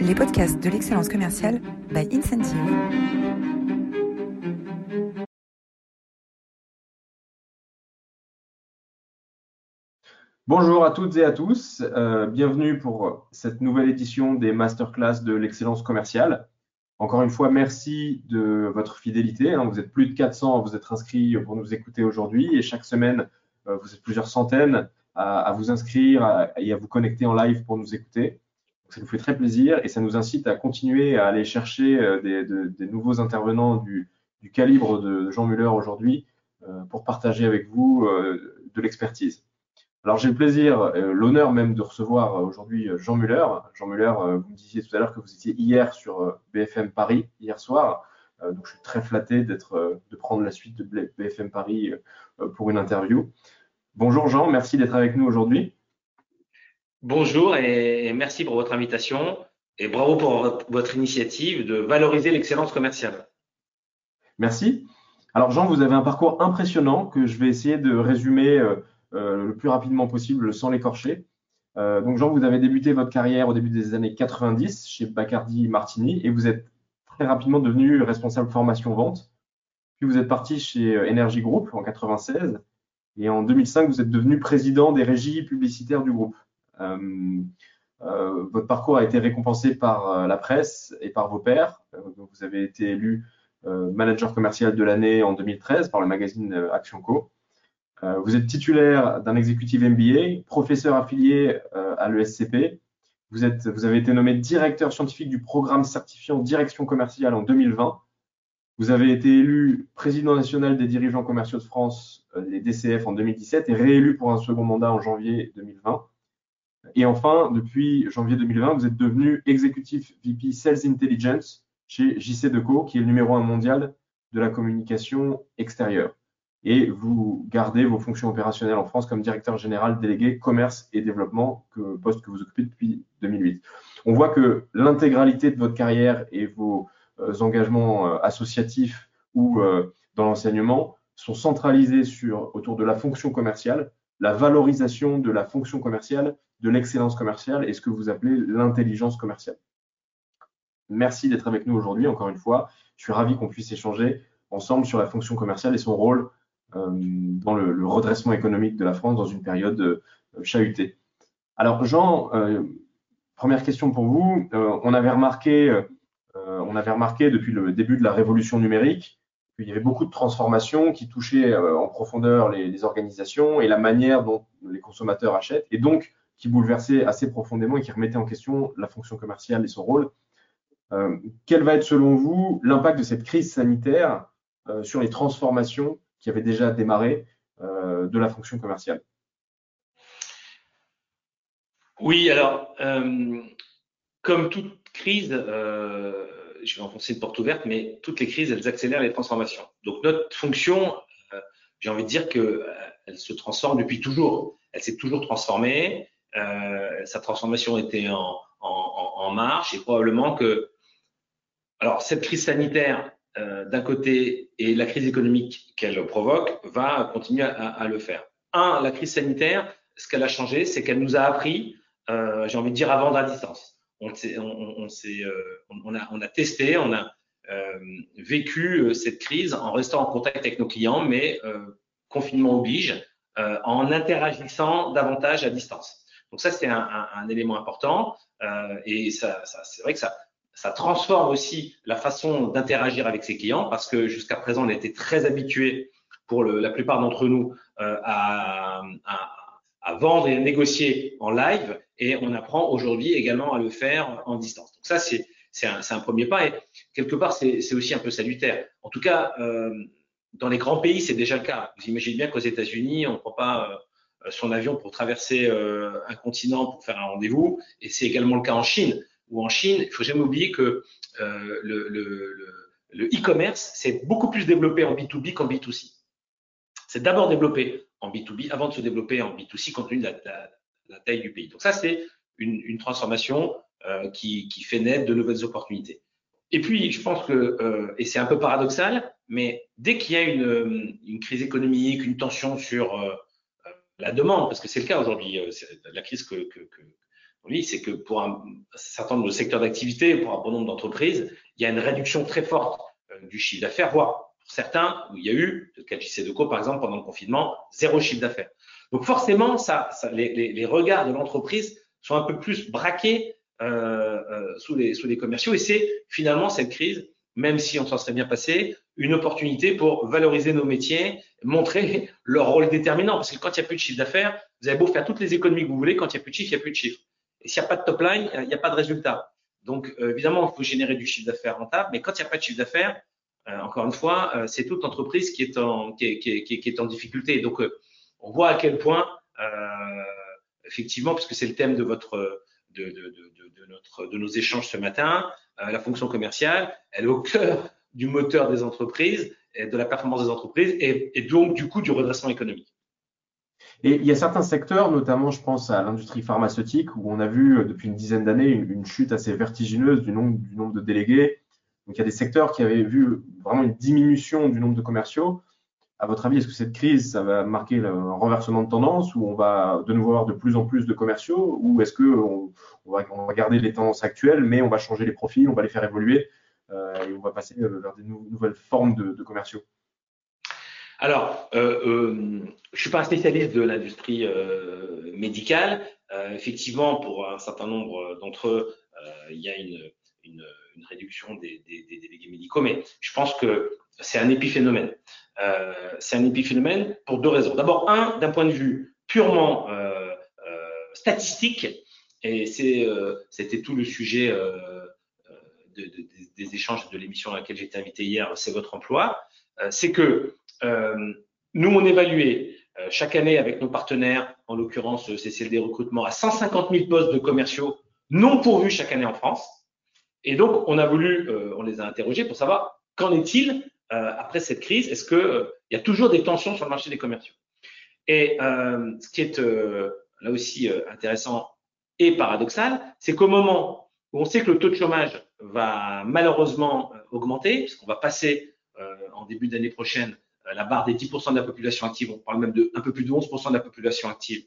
les podcasts de l'excellence commerciale by Incentive. Bonjour à toutes et à tous, euh, bienvenue pour cette nouvelle édition des masterclass de l'excellence commerciale. Encore une fois, merci de votre fidélité. Hein. Vous êtes plus de 400 à vous être inscrits pour nous écouter aujourd'hui et chaque semaine, euh, vous êtes plusieurs centaines à, vous inscrire et à vous connecter en live pour nous écouter. Ça nous fait très plaisir et ça nous incite à continuer à aller chercher euh, des, nouveaux intervenants du, calibre de Jean Muller aujourd'hui euh, pour partager avec vous euh, de l'expertise. Alors j'ai le plaisir, l'honneur même de recevoir aujourd'hui Jean Muller. Jean Muller, vous me disiez tout à l'heure que vous étiez hier sur BFM Paris, hier soir. donc je suis très flatté d'être, de prendre la suite de BFM Paris pour une interview. Bonjour Jean, merci d'être avec nous aujourd'hui. Bonjour et merci pour votre invitation et bravo pour votre initiative de valoriser l'excellence commerciale. Merci. Alors Jean, vous avez un parcours impressionnant que je vais essayer de résumer euh, euh, le plus rapidement possible sans l'écorcher. Euh, donc Jean, vous avez débuté votre carrière au début des années 90 chez Bacardi Martini et vous êtes très rapidement devenu responsable formation vente. Puis vous êtes parti chez Energy Group en 96 et en 2005, vous êtes devenu président des régies publicitaires du groupe. Euh, euh, votre parcours a été récompensé par euh, la presse et par vos pairs. vous avez été élu manager commercial de l'année en 2013 par le magazine Action Co. vous êtes titulaire d'un exécutif MBA, professeur affilié à l'ESCP. Vous, vous avez été nommé directeur scientifique du programme certifiant direction commerciale en 2020 vous avez été élu président national des dirigeants commerciaux de France, les DCF, en 2017 et réélu pour un second mandat en janvier 2020. Et enfin, depuis janvier 2020, vous êtes devenu exécutif VP Sales Intelligence chez JC Deco, qui est le numéro un mondial de la communication extérieure. Et vous gardez vos fonctions opérationnelles en France comme directeur général délégué commerce et développement, poste que vous occupez depuis 2008. On voit que l'intégralité de votre carrière et vos euh, engagements euh, associatifs ou euh, dans l'enseignement sont centralisés autour de la fonction commerciale, la valorisation de la fonction commerciale, de l'excellence commerciale et ce que vous appelez l'intelligence commerciale. Merci d'être avec nous aujourd'hui, encore une fois. Je suis ravi qu'on puisse échanger ensemble sur la fonction commerciale et son rôle dans le, redressement économique de la France dans une période chahutée. Alors Jean, première question pour vous. on avait remarqué euh, on avait remarqué depuis le début de la révolution numérique qu'il y avait beaucoup de transformations qui touchaient euh, en profondeur les, organisations et la manière dont les consommateurs achètent, et donc qui bouleversaient assez profondément et qui remettaient en question la fonction commerciale et son rôle. Euh, quel va être selon vous l'impact de cette crise sanitaire sur les transformations qui avaient déjà démarré de la fonction commerciale? Oui, alors, comme toute crise, euh, je vais enfoncer une porte ouverte, mais toutes les crises, elles accélèrent les transformations. Donc notre fonction, euh, j'ai envie de dire qu'elle euh, se transforme depuis toujours. Elle s'est toujours transformée. sa transformation était en, marche et probablement que, alors cette crise sanitaire d'un côté et la crise économique qu'elle provoque va continuer à, le faire. Un, la crise sanitaire, ce qu'elle a changé, c'est qu'elle nous a appris, j'ai envie de dire, à vendre à distance on, on, euh, on, a, on a testé, on a euh, vécu euh, cette crise en restant en contact avec nos clients, mais confinement oblige, en interagissant davantage à distance. Donc ça, c'est un, un, élément important et ça, ça c'est vrai que ça, ça transforme aussi la façon d'interagir avec ses clients parce que jusqu'à présent, on était très habitué pour le, la plupart d'entre nous à, à, à, vendre et à négocier en live et on apprend aujourd'hui également à le faire en distance. Donc ça, c'est un, premier pas et quelque part, c'est aussi un peu salutaire. En tout cas, euh, dans les grands pays, c'est déjà le cas. Vous imaginez bien qu'aux États-Unis, on ne prend pas euh, son avion pour traverser euh, un continent pour faire un rendez-vous, et c'est également le cas en Chine. Ou en Chine, il faut jamais oublier que le, e-commerce, c'est beaucoup plus développé en B2B qu'en B2C. C'est d'abord développé en B2B avant de se développer en B2C compte tenu de la taille du pays. Donc ça, c'est une, transformation euh, qui, fait naître de nouvelles opportunités. Et puis, je pense que, euh, et c'est un peu paradoxal, mais dès qu'il y a une, crise économique, une tension sur euh, la demande, parce que c'est le cas aujourd'hui, la crise que, que, que c'est que pour un, certain nombre de secteurs d'activité, pour un bon nombre d'entreprises, il y a une réduction très forte du chiffre d'affaires, voire certains, où il y a eu, le cas de JC Deco par exemple, pendant le confinement, zéro chiffre d'affaires. Donc forcément, ça, ça les, les, les, regards de l'entreprise sont un peu plus braqués euh, euh, sous, les, sous les commerciaux, et c'est finalement cette crise, même si on s'en serait bien passé, une opportunité pour valoriser nos métiers, montrer leur rôle déterminant, parce que quand il n'y a plus de chiffre d'affaires, vous avez beau faire toutes les économies que vous voulez, quand il n'y a plus de chiffre, il n'y a plus de chiffre. Et s'il n'y a pas de top line, il n'y a pas de résultat. Donc, euh, évidemment, il faut générer du chiffre d'affaires rentable, mais quand il n'y a pas de chiffre d'affaires, encore une fois, euh, c'est toute entreprise qui est en, difficulté. Donc, on voit à quel point, effectivement, puisque c'est le thème de notre, de nos échanges ce matin, la fonction commerciale, elle est au cœur du moteur des entreprises, de la performance des entreprises, et, donc du coup du redressement économique. Et il y a certains secteurs, notamment je pense à l'industrie pharmaceutique, où on a vu euh, depuis une dizaine d'années une, chute assez vertigineuse du nombre de délégués. Donc il y a des secteurs qui avaient vu vraiment une diminution du nombre de commerciaux. À votre avis, est-ce que cette crise, ça va marquer un renversement de tendance, où on va de nouveau avoir de plus en plus de commerciaux, ou est-ce qu'on on va, garder les tendances actuelles, mais on va changer les profils, on va les faire évoluer, euh, et on va passer euh, vers des nouvelles formes de, commerciaux? Alors, euh, euh, je suis pas un spécialiste de l'industrie euh, médicale. Effectivement, pour un certain nombre d'entre eux, il y a une, une, réduction des, délégués médicaux, mais je pense que c'est un épiphénomène. c'est un épiphénomène pour deux raisons. D'abord, un, d'un point de vue purement statistique, et c'était tout le sujet de, de, des échanges de l'émission à laquelle j'étais invité hier, c'est votre emploi, c'est que euh, nous, on évaluait euh, chaque année avec nos partenaires, en l'occurrence euh, CCLD Recrutement, à 150 000 postes de commerciaux non pourvus chaque année en France. Et donc, on a voulu, on les a interrogés pour savoir qu'en est-il après cette crise? Est-ce qu'il il y a toujours des tensions sur le marché des commerciaux? Et ce qui est là aussi intéressant et paradoxal, c'est qu'au moment où on sait que le taux de chômage va malheureusement augmenter, puisqu'on va passer en début d'année prochaine euh, la barre des 10% de la population active, on parle même de un peu plus de 11% de la population active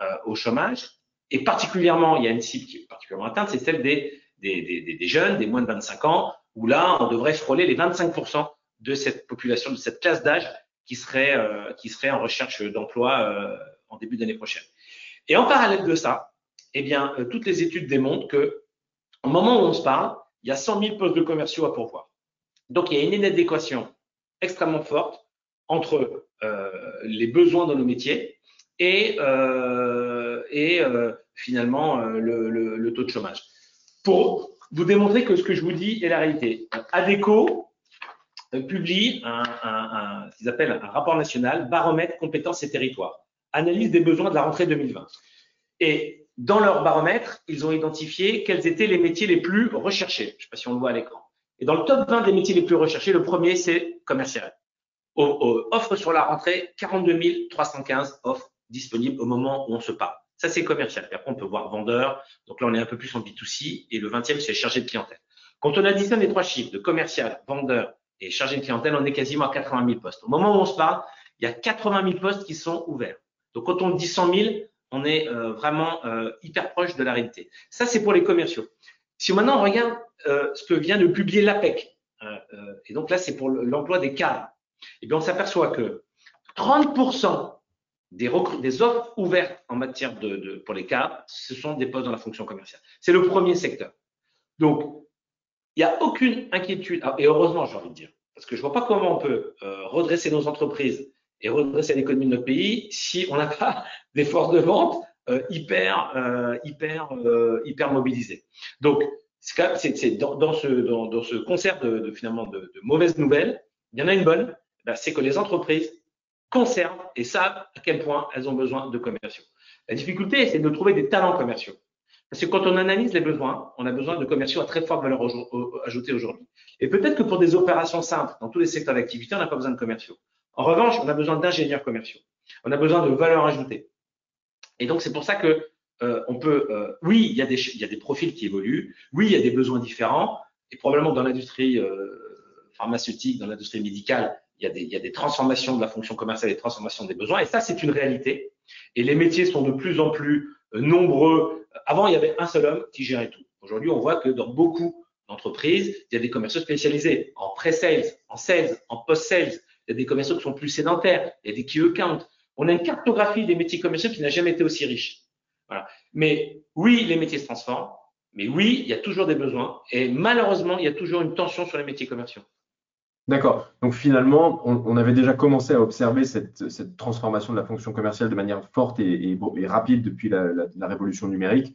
euh, au chômage. Et particulièrement, il y a une cible qui est particulièrement atteinte, c'est celle des, des, jeunes, des moins de 25 ans, où là, on devrait frôler les 25% de cette population, de cette classe d'âge qui serait, euh, qui serait en recherche d'emploi euh, en début d'année prochaine. Et en parallèle de ça, eh bien, euh, toutes les études démontrent que au moment où on se parle, il y a 100 000 postes de commerciaux à pourvoir. Donc, il y a une inadéquation extrêmement forte entre les besoins dans nos métiers et, et finalement le, le, le, taux de chômage. Pour vous démontrer que ce que je vous dis est la réalité, ADECO publie un, un, un, ce qu'ils appellent un rapport national, baromètre compétences et territoires, analyse des besoins de la rentrée 2020. Et dans leur baromètre, ils ont identifié quels étaient les métiers les plus recherchés. Je ne sais pas si on le voit à l'écran. Et dans le top 20 des métiers les plus recherchés, le premier, c'est commercial offre sur la rentrée, 42 315 offres disponibles au moment où on se parle. Ça, c'est commercial. Après, on peut voir vendeur. Donc là, on est un peu plus en B2C. Et le 20e, c'est chargé de clientèle. Quand on additionne les trois chiffres de commercial, vendeur et chargé de clientèle, on est quasiment à 80 000 postes. Au moment où on se parle, il y a 80 000 postes qui sont ouverts. Donc quand on dit 100 000, on est euh, vraiment euh, hyper proche de la réalité. Ça, c'est pour les commerciaux. Si maintenant on regarde euh, ce que vient de publier l'APEC, et donc là, c'est pour l'emploi des cadres eh bien, on s'aperçoit que 30% des, des, offres ouvertes en matière de, pour les cadres, ce sont des postes dans la fonction commerciale. C'est le premier secteur. Donc, il n'y a aucune inquiétude, ah, et heureusement, j'ai envie de dire, parce que je ne vois pas comment on peut euh, redresser nos entreprises et redresser l'économie de notre pays si on n'a pas des forces de vente euh, hyper, euh, hyper, hyper mobilisées. Donc, dans, ce, ce concert de, finalement de mauvaises nouvelles, il y en a une bonne, ben, c'est que les entreprises conservent et savent à quel point elles ont besoin de commerciaux. La difficulté, c'est de trouver des talents commerciaux. Parce que quand on analyse les besoins, on a besoin de commerciaux à très forte valeur ajoutée aujourd'hui. Et peut-être que pour des opérations simples, dans tous les secteurs d'activité, on n'a pas besoin de commerciaux. En revanche, on a besoin d'ingénieurs commerciaux. On a besoin de valeur ajoutée. Et donc, c'est pour ça que euh, on peut, euh, oui, il y, a des, il y a des profils qui évoluent, oui, il y a des besoins différents, et probablement dans l'industrie euh, pharmaceutique, dans l'industrie médicale, il y, a des, il y a des transformations de la fonction commerciale, des transformations des besoins, et ça, c'est une réalité. Et les métiers sont de plus en plus euh, nombreux Avant, il y avait un seul homme qui gérait tout. Aujourd'hui, on voit que dans beaucoup d'entreprises, il y a des commerciaux spécialisés en pré-sales, en sales, en post-sales. Il y a des commerciaux qui sont plus sédentaires. Il y a des key accounts. On a une cartographie des métiers commerciaux qui n'a jamais été aussi riche. Voilà. Mais oui, les métiers se transforment. Mais oui, il y a toujours des besoins. Et malheureusement, il y a toujours une tension sur les métiers commerciaux. D'accord. Donc finalement, on, avait déjà commencé à observer cette, transformation de la fonction commerciale de manière forte et, rapide depuis la, révolution numérique.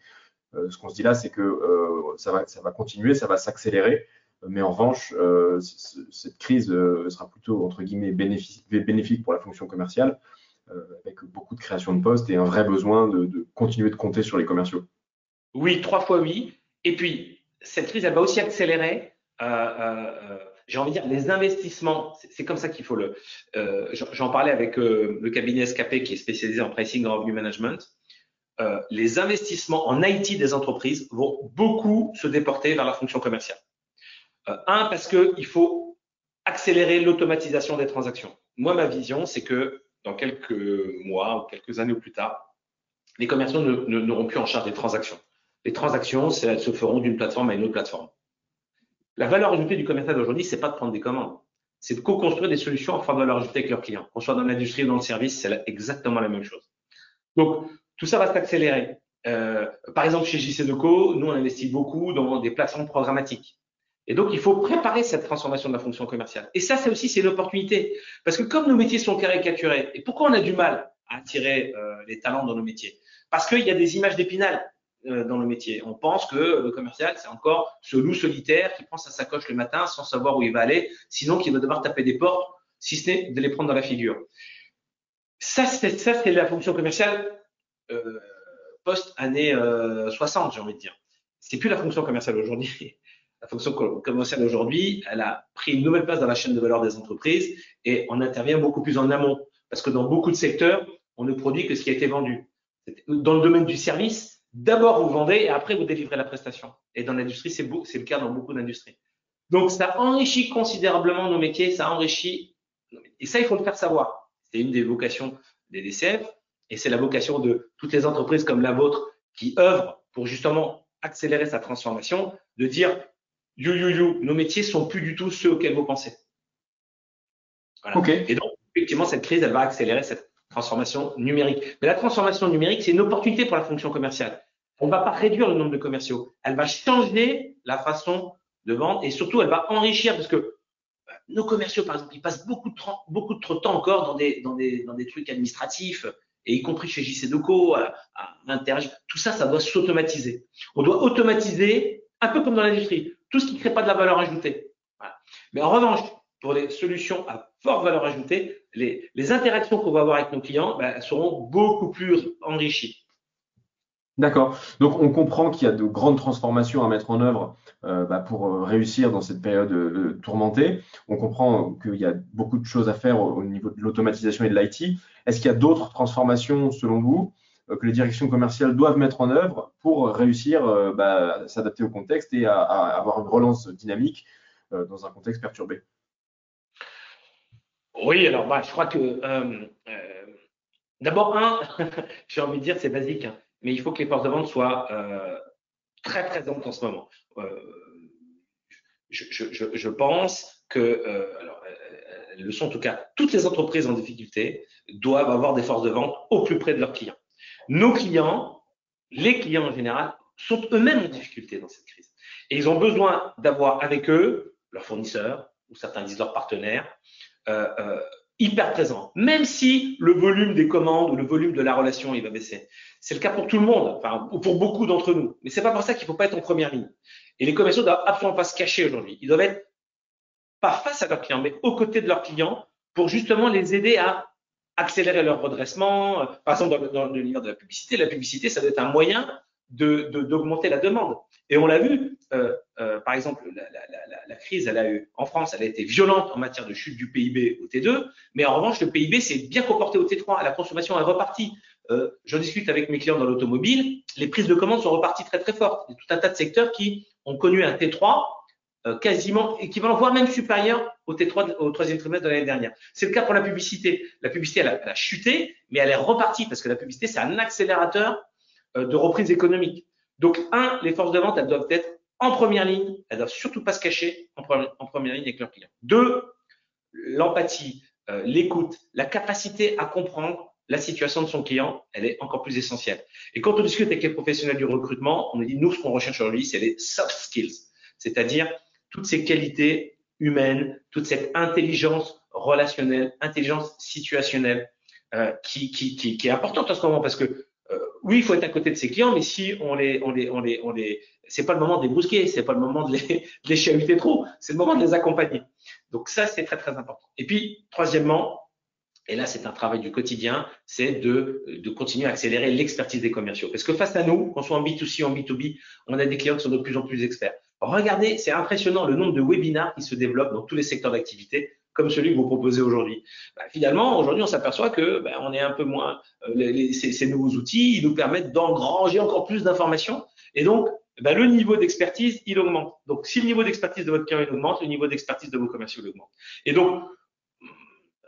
Euh, ce qu'on se dit là, c'est que euh, ça, va, continuer, ça va s'accélérer. Mais en revanche, euh, cette crise sera plutôt, entre guillemets, bénéfique, pour la fonction commerciale, avec beaucoup de création de postes et un vrai besoin de continuer de compter sur les commerciaux. Oui, trois fois oui. Et puis, cette crise, elle va aussi accélérer j'ai envie de dire, les investissements, c'est comme ça qu'il faut le. Euh, J'en parlais avec euh, le cabinet SKP qui est spécialisé en pricing and revenue management. Euh, les investissements en IT des entreprises vont beaucoup se déporter vers la fonction commerciale. Un, parce qu'il faut accélérer l'automatisation des transactions. Moi, ma vision, c'est que dans quelques mois ou quelques années ou plus tard, les commerciaux n'auront plus en charge des transactions. Les transactions, elles se feront d'une plateforme à une autre plateforme. La valeur ajoutée du commercial d'aujourd'hui, c'est pas de prendre des commandes. C'est de co-construire des solutions en forte valeur ajoutée avec leurs clients. Qu'on soit dans l'industrie ou dans le service, c'est exactement la même chose. Donc, tout ça va s'accélérer. Euh, par exemple, chez JC Deco, nous, on investit beaucoup dans des plateformes programmatiques. Et donc, il faut préparer cette transformation de la fonction commerciale. Et ça, c'est aussi, c'est l'opportunité. Parce que comme nos métiers sont caricaturés, et pourquoi on a du mal à attirer euh, les talents dans nos métiers? Parce qu'il y a des images d'épinal. Euh, dans le métier. On pense que le commercial, c'est encore ce loup solitaire qui prend sa sacoche le matin sans savoir où il va aller, sinon qu'il va devoir taper des portes, si ce n'est de les prendre dans la figure. Ça, c'est la fonction commerciale euh, post année euh, 60, j'ai envie de dire. C'est plus la fonction commerciale aujourd'hui. La fonction commerciale aujourd'hui, elle a pris une nouvelle place dans la chaîne de valeur des entreprises et on intervient beaucoup plus en amont parce que dans beaucoup de secteurs, on ne produit que ce qui a été vendu. Dans le domaine du service, D'abord, vous vendez et après, vous délivrez la prestation. Et dans l'industrie, c'est le cas dans beaucoup d'industries. Donc, ça enrichit considérablement nos métiers, ça enrichit. Et ça, il faut le faire savoir. C'est une des vocations des DCF et c'est la vocation de toutes les entreprises comme la vôtre qui œuvrent pour justement accélérer sa transformation, de dire, you, you, you, nos métiers sont plus du tout ceux auxquels vous pensez. Voilà. Et donc, effectivement, cette crise, elle va accélérer cette transformation numérique. Mais la transformation numérique, c'est une opportunité pour la fonction commerciale. Elle ne va pas réduire le nombre de commerciaux. Elle va changer la façon de vendre et surtout, elle va enrichir parce que euh, nos commerciaux, par exemple, ils passent beaucoup de, beaucoup trop de temps encore dans des, dans des, dans des trucs administratifs et y compris chez JC Deco, à, à. Tout ça, ça doit s'automatiser. On doit automatiser, un peu comme dans l'industrie, tout ce qui ne crée pas de la valeur ajoutée. Voilà. Mais en revanche, pour les solutions à forte valeur ajoutée, les, interactions qu'on va avoir avec nos clients ben, seront beaucoup plus enrichies. D'accord. Donc on comprend qu'il y a de grandes transformations à mettre en œuvre euh, bah, pour euh, réussir dans cette période euh, tourmentée. On comprend qu'il y a beaucoup de choses à faire au, niveau de l'automatisation et de l'IT. Est-ce qu'il y a d'autres transformations selon vous que les directions commerciales doivent mettre en œuvre pour réussir bah, à s'adapter au contexte et à, avoir une relance dynamique dans un contexte perturbé? Oui, alors bah, je crois que d'abord un, j'ai envie de dire c'est basique. Hein mais il faut que les forces de vente soient euh, très présentes en ce moment. Euh, je, je, pense que, euh, alors, le sont en tout cas, toutes les entreprises en difficulté doivent avoir des forces de vente au plus près de leurs clients. Nos clients, les clients en général, sont eux-mêmes en difficulté dans cette crise. Et ils ont besoin d'avoir avec eux leurs fournisseurs, ou certains disent leurs partenaires, euh, euh, hyper présents. Même si le volume des commandes ou le volume de la relation, il va baisser. C'est le cas pour tout le monde, enfin, ou pour beaucoup d'entre nous. Mais c'est pas pour ça qu'il faut pas être en première ligne. Et les commerciaux doivent absolument pas se cacher aujourd'hui. Ils doivent être pas face à leurs clients, mais aux côtés de leurs clients pour justement les aider à accélérer leur redressement. Par exemple, dans, l'univers de la publicité, la publicité, ça doit être un moyen de, d'augmenter la demande. Et on l'a vu, euh, euh, par exemple, la, la, la, la, crise, elle a eu en France, elle a été violente en matière de chute du PIB au T2, mais en revanche, le PIB s'est bien comporté au T3. La consommation est repartie. Euh, je discute avec mes clients dans l'automobile, les prises de commandes sont reparties très très fortes. Il y a tout un tas de secteurs qui ont connu un T3 euh, quasiment équivalent, voire même supérieur au T3 au troisième trimestre de l'année dernière. C'est le cas pour la publicité. La publicité, elle a, chuté, mais elle est repartie parce que la publicité, c'est un accélérateur de reprise économique. Donc, un, les forces de vente, elles doivent être en première ligne, elles doivent surtout pas se cacher en, première ligne avec leurs clients. Deux, l'empathie, euh, l'écoute, la capacité à comprendre la situation de son client, elle est encore plus essentielle. Et quand on discute avec les professionnels du recrutement, on dit, nous, ce qu'on recherche aujourd'hui, c'est les soft skills, c'est-à-dire toutes ces qualités humaines, toute cette intelligence relationnelle, intelligence situationnelle, euh, qui, qui, qui, qui, est importante en ce moment parce que euh, oui, il faut être à côté de ses clients, mais si on les, on les, on les, on les, c'est pas le moment de les brusquer, c'est pas le moment de les, de les chahuter trop, c'est le moment de les accompagner. Donc ça, c'est très très important. Et puis troisièmement, et là, c'est un travail du quotidien, c'est de, de continuer à accélérer l'expertise des commerciaux. Parce que face à nous, qu'on soit en B2C ou en B2B, on a des clients qui sont de plus en plus experts. Regardez, c'est impressionnant le nombre de webinars qui se développent dans tous les secteurs d'activité, comme celui que vous proposez aujourd'hui. Bah, finalement, aujourd'hui, on s'aperçoit que bah, on est un peu moins. Euh, ces, nouveaux outils, ils nous permettent d'engranger encore plus d'informations, et donc bah, le niveau d'expertise, il augmente. Donc, si le niveau d'expertise de votre client augmente, le niveau d'expertise de vos commerciaux augmente. Et donc,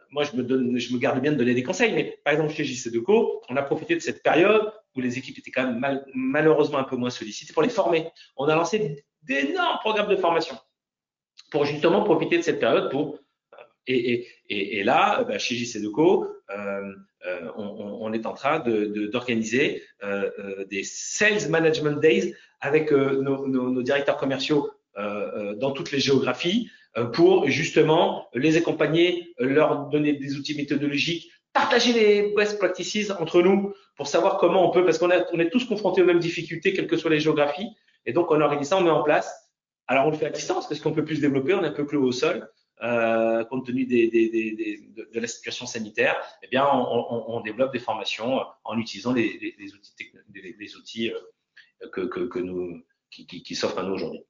moi, je me, garde bien de donner des conseils, mais par exemple, chez JC Deco, on a profité de cette période où les équipes étaient quand même mal, malheureusement un peu moins sollicitées pour les former. On a lancé d'énormes programmes de formation pour justement profiter de cette période pour et, et, et, et là, bah, chez JC Deco, euh, euh, on, on, est en train d'organiser de, de, euh, euh, des Sales Management Days avec euh, nos, nos, nos, directeurs commerciaux euh, dans toutes les géographies pour justement les accompagner, leur donner des outils méthodologiques, partager les best practices entre nous pour savoir comment on peut, parce qu'on on est tous confrontés aux mêmes difficultés, quelles que soient les géographies. Et donc, on organise ça, on met en place. Alors, on le fait à distance parce qu'on peut plus se développer, on est un peu clos au sol. Euh, compte tenu des, de, la situation sanitaire, eh bien, on, développe des formations en utilisant les, les outils, les, outils euh, que, nous, qui, s'offrent à nous aujourd'hui.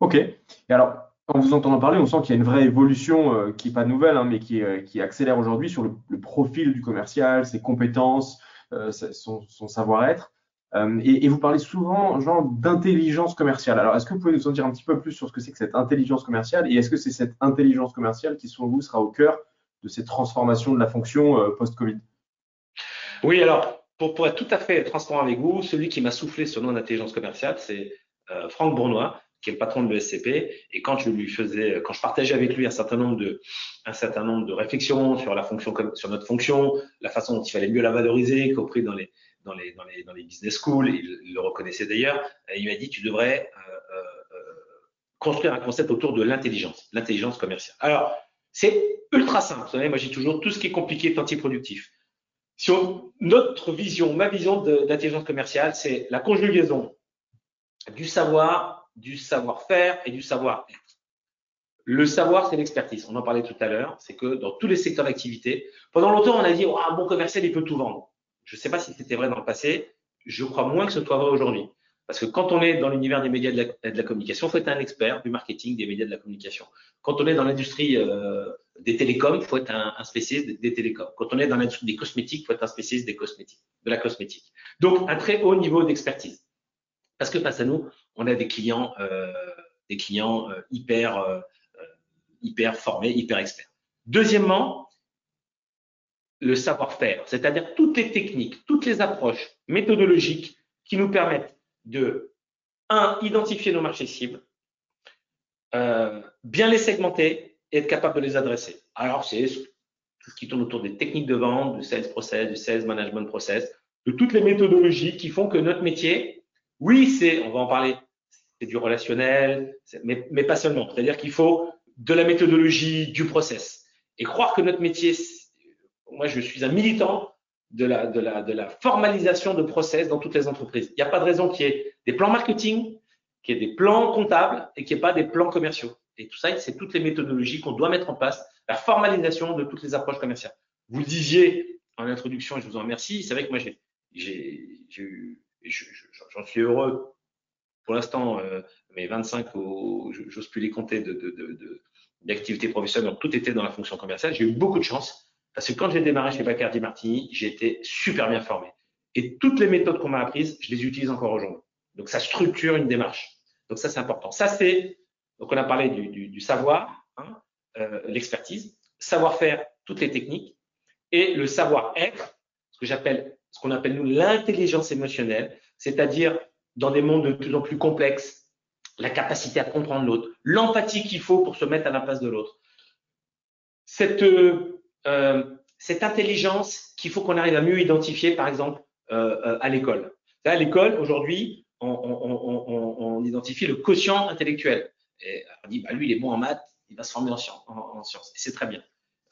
Ok. Et alors, en vous entendant parler, on sent qu'il y a une vraie évolution euh, qui n'est pas nouvelle, hein, mais qui, euh, accélère aujourd'hui sur le, profil du commercial, ses compétences, euh, son savoir-être. Euh, et, vous parlez souvent, genre, d'intelligence commerciale. Alors, est-ce que vous pouvez nous en dire un petit peu plus sur ce que c'est que cette intelligence commerciale et est-ce que c'est cette intelligence commerciale qui, selon vous, sera au cœur de ces transformations de la fonction euh, post-Covid? Oui, alors, pour, être tout à fait transparent avec vous, celui qui m'a soufflé ce nom d'intelligence commerciale, c'est euh, Franck Bournois, qui est le patron de l'ESCP. Et quand je lui faisais, quand je partageais avec lui un certain nombre de, réflexions sur sur notre fonction, la façon dont il fallait mieux la valoriser, compris dans les, dans les, business schools, il, le reconnaissait d'ailleurs, il m'a dit tu devrais euh, euh, construire un concept autour de l'intelligence, l'intelligence commerciale. Alors, c'est ultra simple. Vous savez, moi j'ai toujours tout ce qui est compliqué est antiproductif. Si on, notre vision, ma vision d'intelligence commerciale, c'est la conjugaison du savoir, du savoir-faire et du savoir-être. Le savoir, c'est l'expertise. On en parlait tout à l'heure. C'est que dans tous les secteurs d'activité, pendant longtemps, on a dit, un bon commercial, il peut tout vendre. Je ne sais pas si c'était vrai dans le passé. Je crois moins que ce soit vrai aujourd'hui. Parce que quand on est dans l'univers des médias de la, communication, il faut être un expert du marketing des médias de la communication. Quand on est dans l'industrie euh, des télécoms, il faut être un, spécialiste des, télécoms. Quand on est dans l'industrie des cosmétiques, il faut être un spécialiste des cosmétiques, de la cosmétique. Donc, un très haut niveau d'expertise. Parce que face à nous, on a des clients, euh, des clients euh, hyper, euh, hyper formés, hyper experts. Deuxièmement, le savoir-faire, c'est-à-dire toutes les techniques, toutes les approches méthodologiques qui nous permettent de, un, identifier nos marchés cibles, euh, bien les segmenter et être capable de les adresser. Alors, c'est tout ce qui tourne autour des techniques de vente, du sales process, du sales management process, de toutes les méthodologies qui font que notre métier, oui, c'est, on va en parler, c'est du relationnel, mais, mais pas seulement. C'est-à-dire qu'il faut de la méthodologie, du process. Et croire que notre métier, moi, je suis un militant de la, de la, de la formalisation de process dans toutes les entreprises. Il n'y a pas de raison qu'il y ait des plans marketing, qu'il y ait des plans comptables et qu'il n'y ait pas des plans commerciaux. Et tout ça, c'est toutes les méthodologies qu'on doit mettre en place, la formalisation de toutes les approches commerciales. Vous le disiez en introduction et je vous en remercie. C'est vrai que moi, j'ai, j'en suis heureux. Pour l'instant, euh, mes 25, j'ose plus les compter de, de, de, d'activité professionnelle, donc tout était dans la fonction commerciale. J'ai eu beaucoup de chance parce que quand j'ai démarré chez Bacardi Martini, j'ai été super bien formé. Et toutes les méthodes qu'on m'a apprises, je les utilise encore aujourd'hui. Donc, ça structure une démarche. Donc, ça, c'est important. Ça, c'est, donc, on a parlé du, savoir, hein, euh, l'expertise, savoir-faire, toutes les techniques, et le savoir-être, ce que j'appelle, ce qu'on appelle nous l'intelligence émotionnelle. c'est-à-dire dans des mondes de plus en plus complexes, la capacité à comprendre l'autre, l'empathie qu'il faut pour se mettre à la place de l'autre. Cette, euh, cette intelligence qu'il faut qu'on arrive à mieux identifier, par exemple, euh, euh à l'école. À l'école, aujourd'hui, on, identifie le quotient intellectuel. On dit, bah, lui, il est bon en maths, il va se former en, sciences. C'est très bien.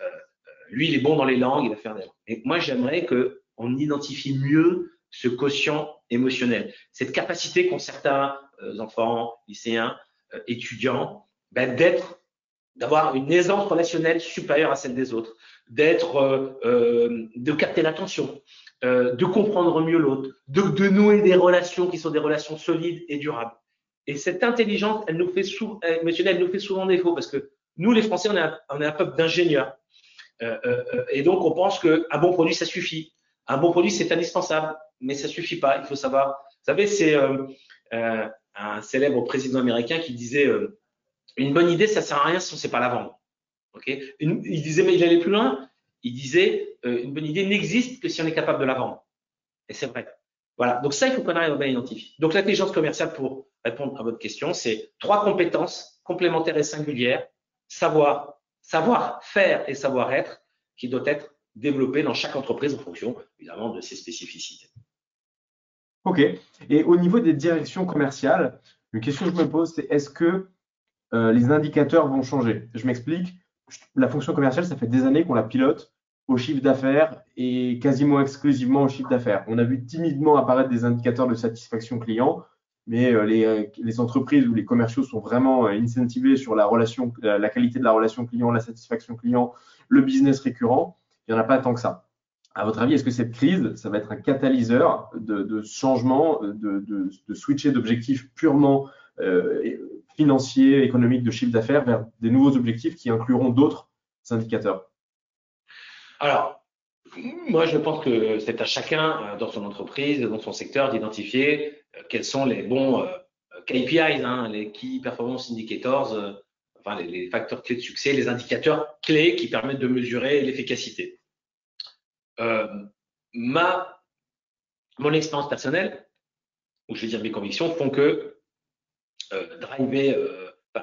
Euh, euh, lui, il est bon dans les langues, il va faire des langues. Et moi, j'aimerais qu'on identifie mieux ce quotient émotionnel, cette capacité qu'ont certains euh, enfants, lycéens, euh, étudiants, ben, d'être, d'avoir une aisance relationnelle supérieure à celle des autres, d'être, euh, de capter l'attention, de comprendre mieux l'autre, de, de, nouer des relations qui sont des relations solides et durables. Et cette intelligence, elle nous fait souvent, elle nous fait souvent défaut parce que nous, les Français, on est un, on est un peuple d'ingénieurs. et donc, on pense qu'un bon produit, ça suffit. Un bon produit, c'est indispensable, mais ça suffit pas. Il faut savoir. Vous savez, c'est euh, euh, un célèbre président américain qui disait euh, une bonne idée, ça sert à rien si on sait pas la vendre. Ok Il disait, mais il allait plus loin. Il disait une bonne idée n'existe que si on est capable de la vendre. Et c'est vrai. Voilà. Donc ça, il faut qu'on arrive à bien identifier. Donc l'intelligence commerciale, pour répondre à votre question, c'est trois compétences complémentaires et singulières savoir, savoir faire et savoir être, qui doit être développer dans chaque entreprise en fonction, évidemment, de ses spécificités. OK. Et au niveau des directions commerciales, une question que je me pose, c'est est-ce que euh, les indicateurs vont changer? Je m'explique. La fonction commerciale, ça fait des années qu'on la pilote au chiffre d'affaires et quasiment exclusivement au chiffre d'affaires. On a vu timidement apparaître des indicateurs de satisfaction client, mais euh, les, euh, les, entreprises ou les commerciaux sont vraiment incentivés sur la qualité de la relation client, la satisfaction client, le business récurrent il n'y en a pas tant que ça. À votre avis, est-ce que cette crise, ça va être un catalyseur de, changement, de, switcher d'objectifs purement euh, financiers, économiques, de chiffre d'affaires vers des nouveaux objectifs qui incluront d'autres indicateurs Alors, moi, je pense que c'est à chacun euh, dans son entreprise, dans son secteur, d'identifier euh, quels sont les bons KPIs, hein, les Key Performance Indicators, enfin, les, facteurs clés de succès, les indicateurs clés qui permettent de mesurer l'efficacité. Euh, ma, mon expérience personnelle, ou je vais dire mes convictions, font que euh, driver, euh, euh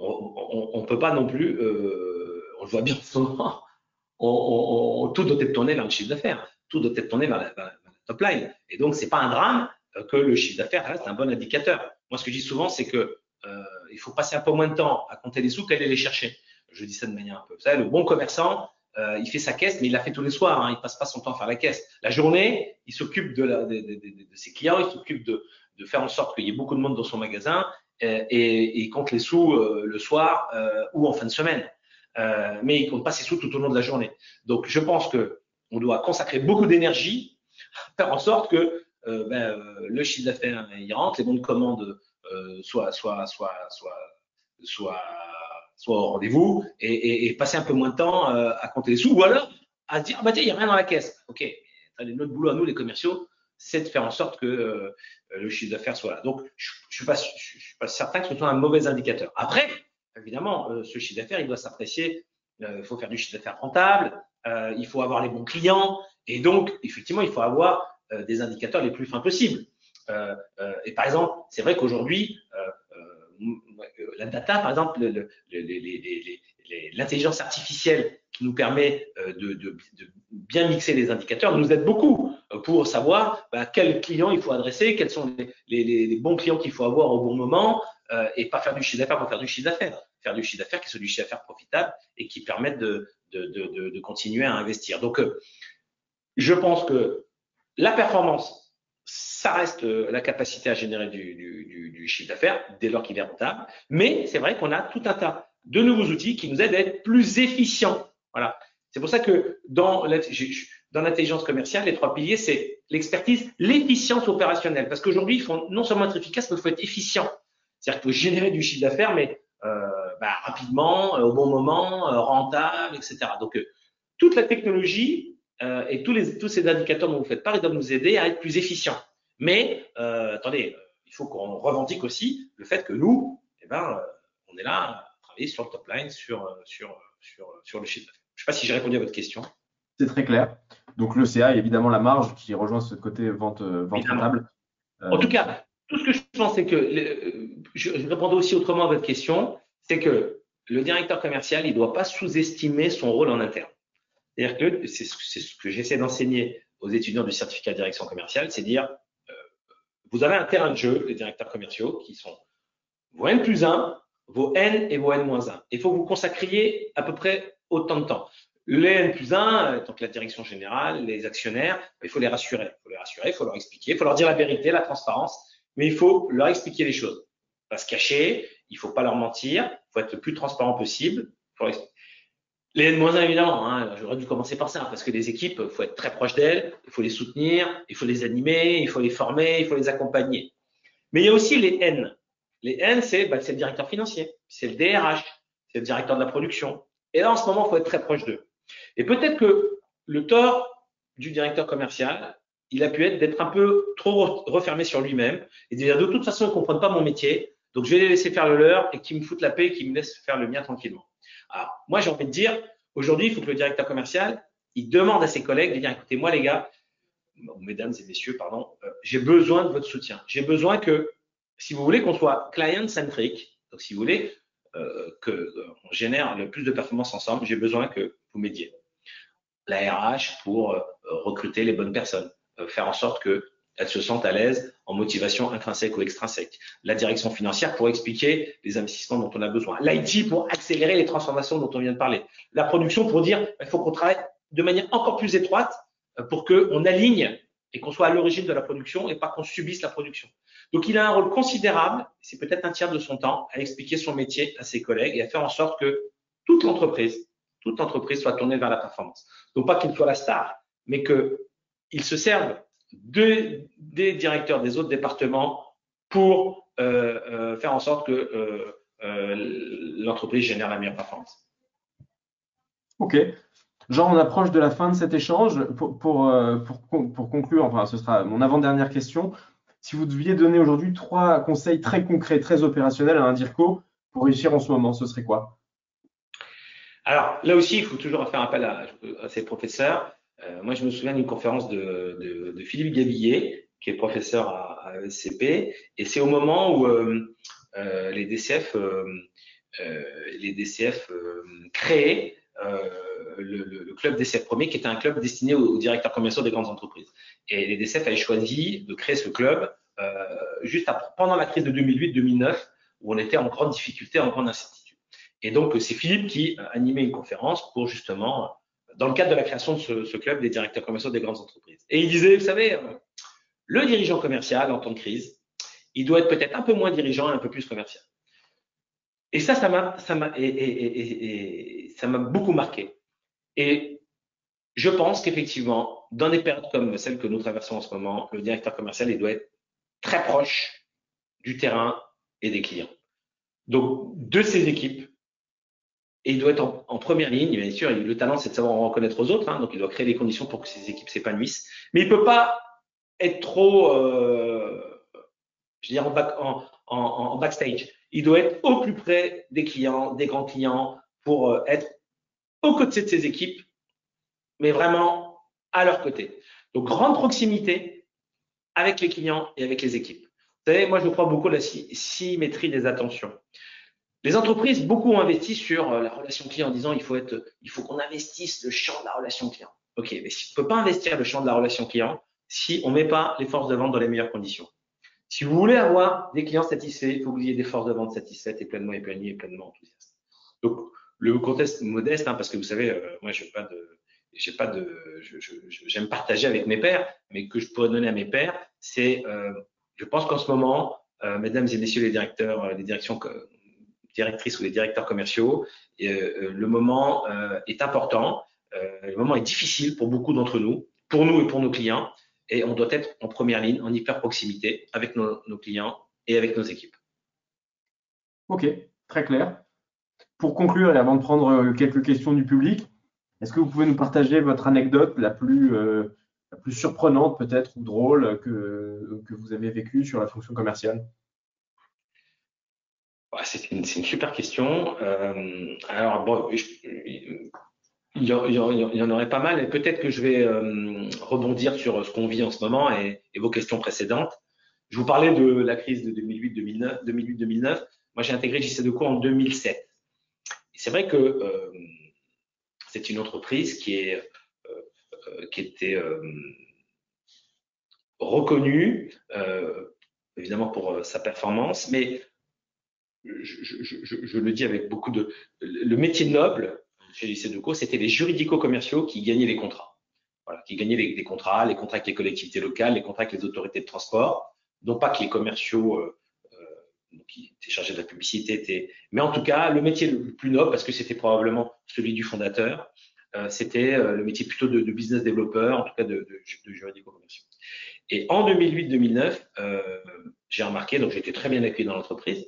on ne peut pas non plus, euh, on le voit bien souvent, on, on, tout doit être tourné vers le chiffre d'affaires, tout doit être tourné vers la, top line. Et donc, c'est pas un drame que le chiffre d'affaires reste un bon indicateur. Moi, ce que je dis souvent, c'est que euh, il faut passer un peu moins de temps à compter les sous qu'aller les chercher. Je dis ça de manière un peu. Vous savez, le bon commerçant, euh, il fait sa caisse, mais il la fait tous les soirs. Hein, il passe pas son temps à faire la caisse. La journée, il s'occupe de, de, ses clients, il s'occupe de, de faire en sorte qu'il y ait beaucoup de monde dans son magasin euh, et, il compte les sous euh, le soir euh, ou en fin de semaine. Mais il compte pas ses sous tout au long de la journée. Donc, je pense que on doit consacrer beaucoup d'énergie à faire en sorte que ben, le chiffre d'affaires il rentre, les bons de commande soit, soit, soit, soit au rendez-vous et, passer un peu moins de temps à compter les sous ou alors à dire, ah bah tiens, il n'y a rien dans la caisse. OK, notre boulot à nous, les commerciaux, c'est de faire en sorte que euh, le chiffre d'affaires soit là. Donc, je ne suis, pas, certain que ce soit un mauvais indicateur. Après, évidemment, euh, ce chiffre d'affaires, il doit s'apprécier. Il faut faire du chiffre d'affaires rentable. il faut avoir les bons clients. Et donc, effectivement, il faut avoir des indicateurs les plus fins possibles. Euh, euh, et par exemple, c'est vrai qu'aujourd'hui, euh, la data, par exemple, l'intelligence artificielle qui nous permet de, bien mixer les indicateurs nous aide beaucoup pour savoir bah, quels clients il faut adresser, quels sont les, les, les bons clients qu'il faut avoir au bon moment euh, et pas faire du chiffre d'affaires pour faire du chiffre d'affaires. Faire du chiffre d'affaires qui soit du chiffre d'affaires profitable et qui permette de, de, continuer à investir. Donc, je pense que la performance ça reste euh, la capacité à générer du, du, du chiffre d'affaires dès lors qu'il est rentable. Mais c'est vrai qu'on a tout un tas de nouveaux outils qui nous aident à être plus efficients. Voilà. C'est pour ça que dans l'intelligence commerciale, les trois piliers, c'est l'expertise, l'efficience opérationnelle. Parce qu'aujourd'hui, il faut non seulement être efficace, mais il faut être efficient. C'est-à-dire qu'il faut générer du chiffre d'affaires, mais euh, bah, rapidement, euh, au bon moment, euh, rentable, etc. Donc, toute la technologie et tous, ces indicateurs dont vous faites part, ils doivent nous aider à être plus efficients. Mais attendez, il faut qu'on revendique aussi le fait que nous, eh ben, on est là à travailler sur le top line, sur, sur, le chiffre Je ne sais pas si j'ai répondu à votre question. C'est très clair. Donc le CA, évidemment la marge qui rejoint ce côté vente, vente rentable. En tout cas, tout ce que je pense, c'est que, je, je répondais aussi autrement à votre question, c'est que le directeur commercial, il ne doit pas sous-estimer son rôle en interne. C'est-à-dire que c'est ce que j'essaie d'enseigner aux étudiants du certificat de direction commerciale, c'est dire, euh, vous avez un terrain de jeu, les directeurs commerciaux, qui sont vos N plus 1, vos N et vos N moins 1. Il faut que vous consacriez à peu près autant de temps. Les N plus 1, donc la direction générale, les actionnaires, il faut les rassurer. Il faut les rassurer, il faut leur expliquer, il faut leur dire la vérité, la transparence, mais il faut leur expliquer les choses. Pas se cacher, il faut pas leur mentir, il faut être le plus transparent possible. Les N-1, évidemment, hein, j'aurais dû commencer par ça, parce que les équipes, il faut être très proche d'elles, il faut les soutenir, il faut les animer, il faut les former, il faut les accompagner. Mais il y a aussi les N. Les N, c'est bah, le directeur financier, c'est le DRH, c'est le directeur de la production. Et là, en ce moment, il faut être très proche d'eux. Et peut-être que le tort du directeur commercial, il a pu être d'être un peu trop refermé sur lui-même et de dire de toute façon, ils ne comprennent pas mon métier, donc je vais les laisser faire le leur et qu'ils me foutent la paix et qu'ils me laissent faire le mien tranquillement. Alors, moi, j'ai envie de dire, aujourd'hui, il faut que le directeur commercial, il demande à ses collègues de dire, écoutez, moi, les gars, mesdames et messieurs, pardon, euh, j'ai besoin de votre soutien. J'ai besoin que, si vous voulez qu'on soit client-centric, donc si vous voulez euh, qu'on euh, génère le plus de performances ensemble, j'ai besoin que vous m'aidiez. La RH pour euh, recruter les bonnes personnes, faire en sorte que elles se sentent à l'aise en motivation intrinsèque ou extrinsèque. La direction financière pour expliquer les investissements dont on a besoin. L'IT pour accélérer les transformations dont on vient de parler. La production pour dire il faut qu'on travaille de manière encore plus étroite euh, pour qu'on aligne et qu'on soit à l'origine de la production et pas qu'on subisse la production. Donc il a un rôle considérable, c'est peut-être un tiers de son temps, à expliquer son métier à ses collègues et à faire en sorte que toute l'entreprise, toute l'entreprise soit tournée vers la performance. Donc pas qu'il soit la star, mais qu'il se serve des directeurs des autres départements pour euh, euh, faire en sorte que euh, l'entreprise génère la meilleure performance. Ok. Jean, on approche de la fin de cet échange. Pour, pour, pour, conclure, enfin, ce sera mon avant-dernière question. Si vous deviez donner aujourd'hui trois conseils très concrets, très opérationnels à un DIRCO pour réussir en ce moment, ce serait quoi? Alors, là aussi, il faut toujours faire appel à, à ses professeurs. Euh, moi, je me souviens d'une conférence de, Philippe Gabillet, qui est professeur à, à ESCP, et c'est au moment où euh, euh les DCF, les DCF créaient le, club DCF premier, qui était un club destiné aux, directeurs commerciaux des grandes entreprises. Et les DCF avaient choisi de créer ce club juste pendant la crise de 2008-2009, où on était en grande difficulté, en grande incertitude. Et donc, c'est Philippe qui animait une conférence pour justement dans le cadre de la création de ce, club des directeurs commerciaux des grandes entreprises. Et il disait, vous savez, euh, le dirigeant commercial en temps de crise, il doit être peut-être un peu moins dirigeant et un peu plus commercial. Et ça, ça m'a, ça m'a, et, ça m'a beaucoup marqué. Et je pense qu'effectivement, dans des périodes comme celle que nous traversons en ce moment, le directeur commercial, il doit être très proche du terrain et des clients. Donc, de ses équipes, et il doit être en, première ligne. Bien sûr, le talent, c'est de savoir en reconnaître aux autres. Hein, donc, il doit créer les conditions pour que ses équipes s'épanouissent. Mais il peut pas être trop, euh, je veux dire, en, en, backstage. Il doit être au plus près des clients, des grands clients, pour euh, être aux côtés de ses équipes, mais vraiment à leur côté. Donc, grande proximité avec les clients et avec les équipes. Vous savez, moi, je crois beaucoup à la symétrie des attentions. Les entreprises, beaucoup ont investi sur euh, la relation client en disant il faut être, il faut qu'on investisse le champ de la relation client. Ok, mais si on ne peut pas investir le champ de la relation client si on ne met pas les forces de vente dans les meilleures conditions. Si vous voulez avoir des clients satisfaits, il faut que vous ayez des forces de vente satisfaites et pleinement épanouies et pleinement enthousiastes. Donc, le contexte modeste, hein, parce que vous savez, euh, moi, je pas de, j'ai pas de, j'aime partager avec mes pairs, mais que je pourrais donner à mes pairs, c'est, euh, je pense qu'en ce moment, euh, mesdames et messieurs les directeurs, euh, les directions directrices ou les directeurs commerciaux, euh, euh, le moment euh, est important, le moment est difficile pour beaucoup d'entre nous, pour nous et pour nos clients, et on doit être en première ligne, en hyper proximité avec nos, clients et avec nos équipes. Ok, très clair. Pour conclure et avant de prendre quelques questions du public, est-ce que vous pouvez nous partager votre anecdote la plus, surprenante peut-être ou drôle que vous avez vécue sur la fonction commerciale? C'est une, super question. Euh, alors, bon, il y, en, aurait pas mal et peut-être que je vais rebondir sur ce qu'on vit en ce moment et, vos questions précédentes. Je vous parlais de la crise de 2008-2009. 2008-2009. Moi, j'ai intégré JC Deco en 2007. C'est vrai que c'est une entreprise qui est qui était reconnue évidemment pour sa performance, mais je, le dis avec beaucoup de. Le métier noble chez lycée de c'était les juridico-commerciaux qui gagnaient les contrats. Voilà, qui gagnaient les, contrats, les contrats avec les collectivités locales, les contrats avec les autorités de transport. Non pas que les commerciaux euh, euh, qui étaient chargés de la publicité étaient. Mais en tout cas, le métier le plus noble, parce que c'était probablement celui du fondateur, euh, c'était le métier plutôt de, business développeur, en tout cas de, de, juridico-commerciaux. Et en 2008-2009, j'ai remarqué, donc j'étais très bien accueilli dans l'entreprise,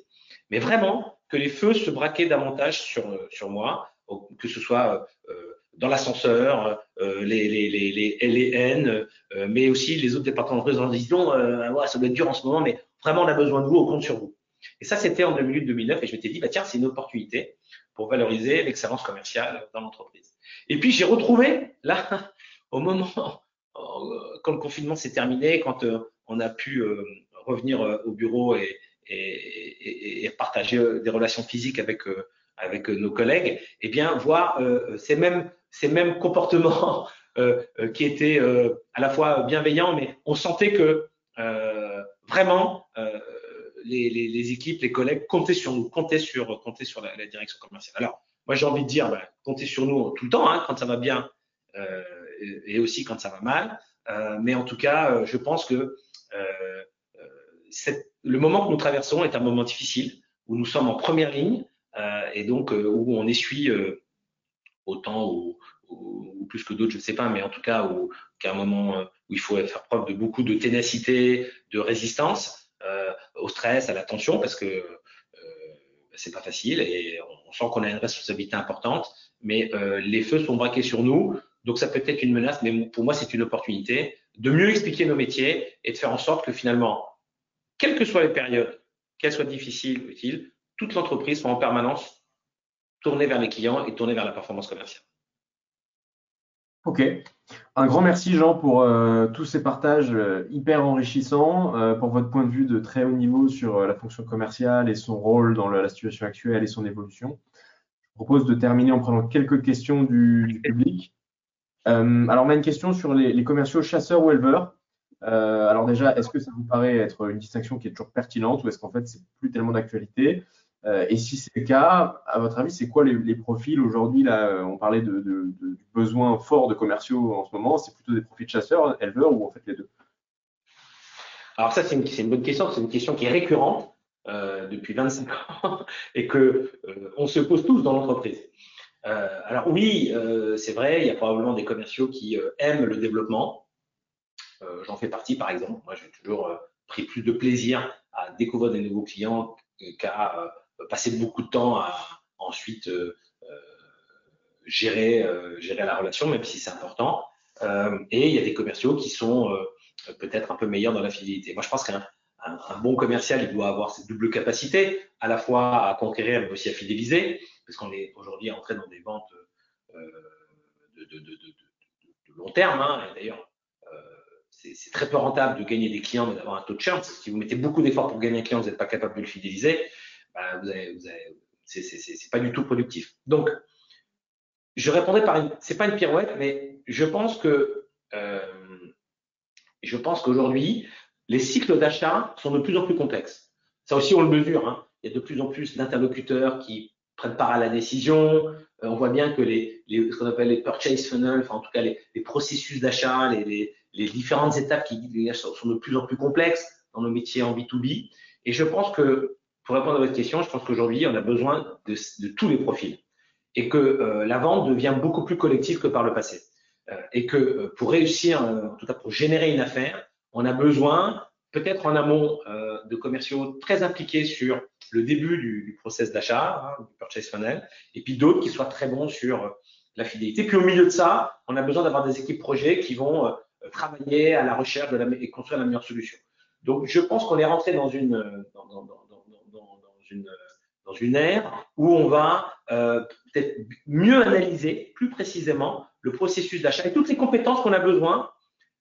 mais vraiment que les feux se braquaient davantage sur, euh, sur moi, que ce soit euh, dans l'ascenseur, euh, les, les, les, les LN, mais aussi les autres départements de en disant ouais, ça doit être dur en ce moment, mais vraiment on a besoin de vous, on compte sur vous. Et ça, c'était en 2008-2009, et je m'étais dit, bah, tiens, c'est une opportunité pour valoriser l'excellence commerciale dans l'entreprise. Et puis j'ai retrouvé, là, au moment, quand le confinement s'est terminé, quand on a pu revenir au bureau et, et, et, partager euh, des relations physiques avec euh, avec euh, nos collègues, eh bien voir ces mêmes ces mêmes comportements qui étaient à la fois bienveillants, mais on sentait que vraiment les, les, les, équipes, les collègues comptaient sur nous, comptaient sur comptaient sur la, la direction commerciale. Alors moi j'ai envie de dire, ben, comptez sur nous tout le temps, hein, quand ça va bien et aussi quand ça va mal. mais en tout cas, je pense que le moment que nous traversons est un moment difficile, où nous sommes en première ligne euh, et donc euh, où on essuie euh, autant ou, ou, plus que d'autres, je ne sais pas, mais en tout cas où qu'à un moment où il faut faire preuve de beaucoup de ténacité, de résistance au stress, à la tension, parce que c'est pas facile et on sent qu'on a une responsabilité importante, mais les feux sont braqués sur nous, donc ça peut être une menace, mais pour moi c'est une opportunité de mieux expliquer nos métiers et de faire en sorte que finalement quelles que soient les périodes, qu'elles soient difficiles ou utiles, toute l'entreprise soit en permanence tournée vers les clients et tournée vers la performance commerciale. Ok. Un grand merci Jean pour euh, tous ces partages euh, hyper enrichissants, euh, pour votre point de vue de très haut niveau sur la fonction commerciale et son rôle dans la situation actuelle et son évolution. Je propose de terminer en prenant quelques questions du, public. alors on a une question sur les, les commerciaux chasseurs ou éleveurs. Euh, alors déjà, est-ce que ça vous paraît être une distinction qui est toujours pertinente ou est-ce qu'en fait c'est plus tellement d'actualité euh, Et si c'est le cas, à votre avis, c'est quoi les, profils aujourd'hui Là, on parlait de, de, de, du besoin fort de commerciaux en ce moment. C'est plutôt des profils chasseurs, éleveurs ou en fait les deux? Alors ça, c'est une, une, bonne question. C'est une question qui est récurrente euh, depuis 25 ans et que euh, on se pose tous dans l'entreprise. Euh, alors oui, c'est vrai, il y a probablement des commerciaux qui aiment le développement, euh, j'en fais partie, par exemple. Moi, j'ai toujours euh, pris plus de plaisir à découvrir des nouveaux clients qu'à euh, passer beaucoup de temps à ensuite gérer, gérer la relation, même si c'est important. et il y a des commerciaux qui sont peut-être un peu meilleurs dans la fidélité. Moi, je pense qu'un un, bon commercial, il doit avoir cette double capacité, à la fois à conquérir, mais aussi à fidéliser, parce qu'on est aujourd'hui entré dans des ventes de, long terme. Hein, d'ailleurs, c'est très peu rentable de gagner des clients mais d'avoir un taux de churn. Si vous mettez beaucoup d'efforts pour gagner un client, vous n'êtes pas capable de le fidéliser, bah, vous avez, vous avez, c'est pas du tout productif. Donc, je répondrai par une, c'est pas une pirouette, mais je pense que, euh, je pense qu'aujourd'hui, les cycles d'achat sont de plus en plus complexes. Ça aussi, on le mesure. Hein. Il y a de plus en plus d'interlocuteurs qui prennent part à la décision. Euh, on voit bien que les, les ce qu'on appelle les purchase funnels, enfin en tout cas les, les processus d'achat, les, les différentes étapes qui sont de plus en plus complexes dans nos métiers en B2B. Et je pense que, pour répondre à votre question, je pense qu'aujourd'hui, on a besoin de, tous les profils et que euh, la vente devient beaucoup plus collective que par le passé. Euh, et que euh, pour réussir, en tout cas pour générer une affaire, on a besoin peut-être en amont de commerciaux très impliqués sur le début du, du process d'achat, hein, du purchase funnel, et puis d'autres qui soient très bons sur la fidélité. Puis au milieu de ça, on a besoin d'avoir des équipes projets qui vont travailler à la recherche de la, et construire la meilleure solution. Donc, je pense qu'on est rentré dans une, dans, dans, dans, une dans une ère où on va euh, peut-être mieux analyser plus précisément le processus d'achat et toutes les compétences qu'on a besoin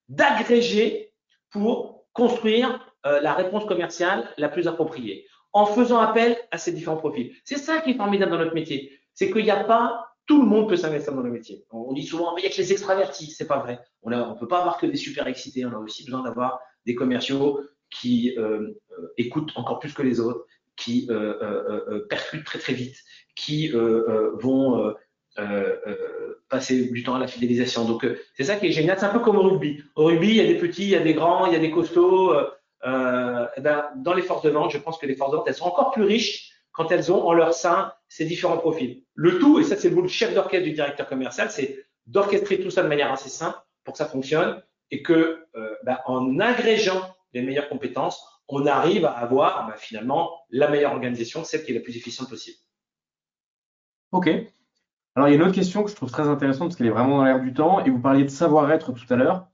d'agréger pour construire euh, la réponse commerciale la plus appropriée en faisant appel à ces différents profils. C'est ça qui est formidable dans notre métier. C'est qu'il n'y a pas tout le monde peut s'investir dans le métier. On dit souvent, il n'y a que les extravertis. C'est pas vrai. On ne peut pas avoir que des super excités. On a aussi besoin d'avoir des commerciaux qui euh, euh, écoutent encore plus que les autres, qui euh, percutent très très vite, qui vont passer du temps à la fidélisation. Donc c'est ça qui est génial. C'est un peu comme au rugby. Au rugby, il y a des petits, il y a des grands, il y a des costauds. Eh ben, dans les forces de vente, je pense que les forces de vente, elles sont encore plus riches quand elles ont en leur sein ces différents profils. Le tout, et ça c'est le chef d'orchestre du directeur commercial, c'est d'orchestrer tout ça de manière assez simple pour que ça fonctionne et que euh, bah, en agrégeant les meilleures compétences, on arrive à avoir bah, finalement la meilleure organisation, celle qui est la plus efficiente possible. Ok. Alors il y a une autre question que je trouve très intéressante parce qu'elle est vraiment dans l'air du temps et vous parliez de savoir-être tout à l'heure.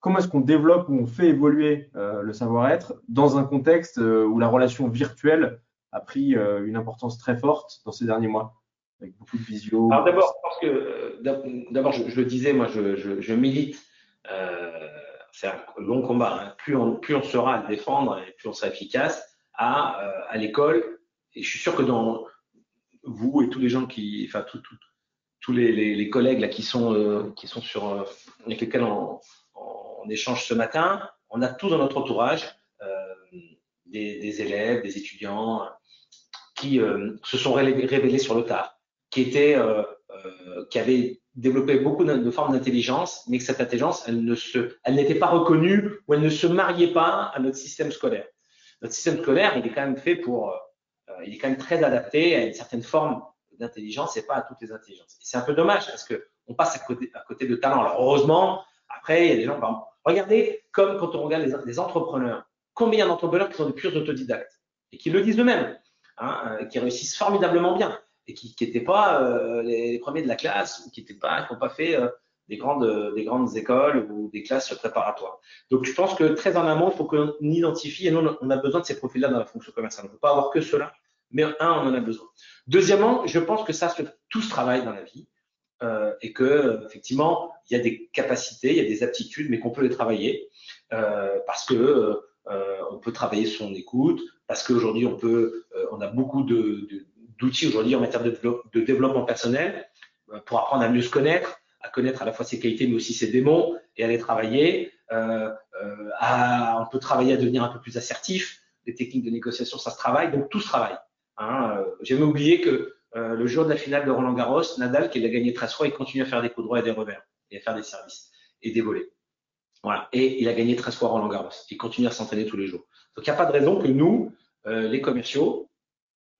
Comment est-ce qu'on développe ou on fait évoluer euh, le savoir-être dans un contexte euh, où la relation virtuelle a pris euh, une importance très forte dans ces derniers mois, avec beaucoup de visio. Alors d'abord, parce que euh, d'abord, je, le disais, moi, je, je, milite. Euh, c'est un long combat. Hein. Plus, on, plus on sera à le défendre et plus on sera efficace à, à l'école. Et je suis sûr que dans vous et tous les gens qui, enfin, tous les, les, collègues là qui sont, qui sont sur, avec lesquels on, on, échange ce matin, on a tous dans notre entourage des, élèves, des étudiants qui euh, se sont révélés sur le tard, qui étaient, euh, euh, qui avaient développé beaucoup de, formes d'intelligence, mais que cette intelligence, elle n'était pas reconnue ou elle ne se mariait pas à notre système scolaire. Notre système scolaire, il est quand même fait pour, il est quand même très adapté à une certaine forme d'intelligence et pas à toutes les intelligences. C'est un peu dommage parce que on passe à côté, de talent. Alors heureusement, après, il y a des gens, regardez comme quand on regarde les entrepreneurs, combien d'entrepreneurs qui sont des purs autodidactes et qui le disent eux-mêmes. Hein, euh, qui réussissent formidablement bien et qui n'étaient pas euh, les, premiers de la classe ou qui n'étaient pas, n'ont pas fait euh, des grandes, des grandes écoles ou des classes préparatoires. Donc, je pense que très en amont, il faut qu'on identifie et nous, on a besoin de ces profils-là dans la fonction commerciale. On ne peut pas avoir que cela, mais un, on en a besoin. Deuxièmement, je pense que ça se tout se travaille dans la vie et que effectivement, il y a des capacités, il y a des aptitudes, mais qu'on peut les travailler parce que on peut travailler son écoute, parce qu'aujourd'hui, on peut, euh, on a beaucoup d'outils aujourd'hui en matière de, développement personnel euh, pour apprendre à mieux se connaître, à connaître à la fois ses qualités mais aussi ses démons et à les travailler. Euh, on peut travailler à devenir un peu plus assertif. Les techniques de négociation, ça se travaille, donc tout se travaille. Hein. J'ai même oublié que le jour de la finale de Roland Garros, Nadal, qui a gagné 13 fois, il continue à faire des coups droits et des revers et à faire des services et des volets. Voilà. Et il a gagné 13 fois Roland Garros. Il continue à s'entraîner tous les jours. Donc, il n'y a pas de raison que nous, euh, les commerciaux,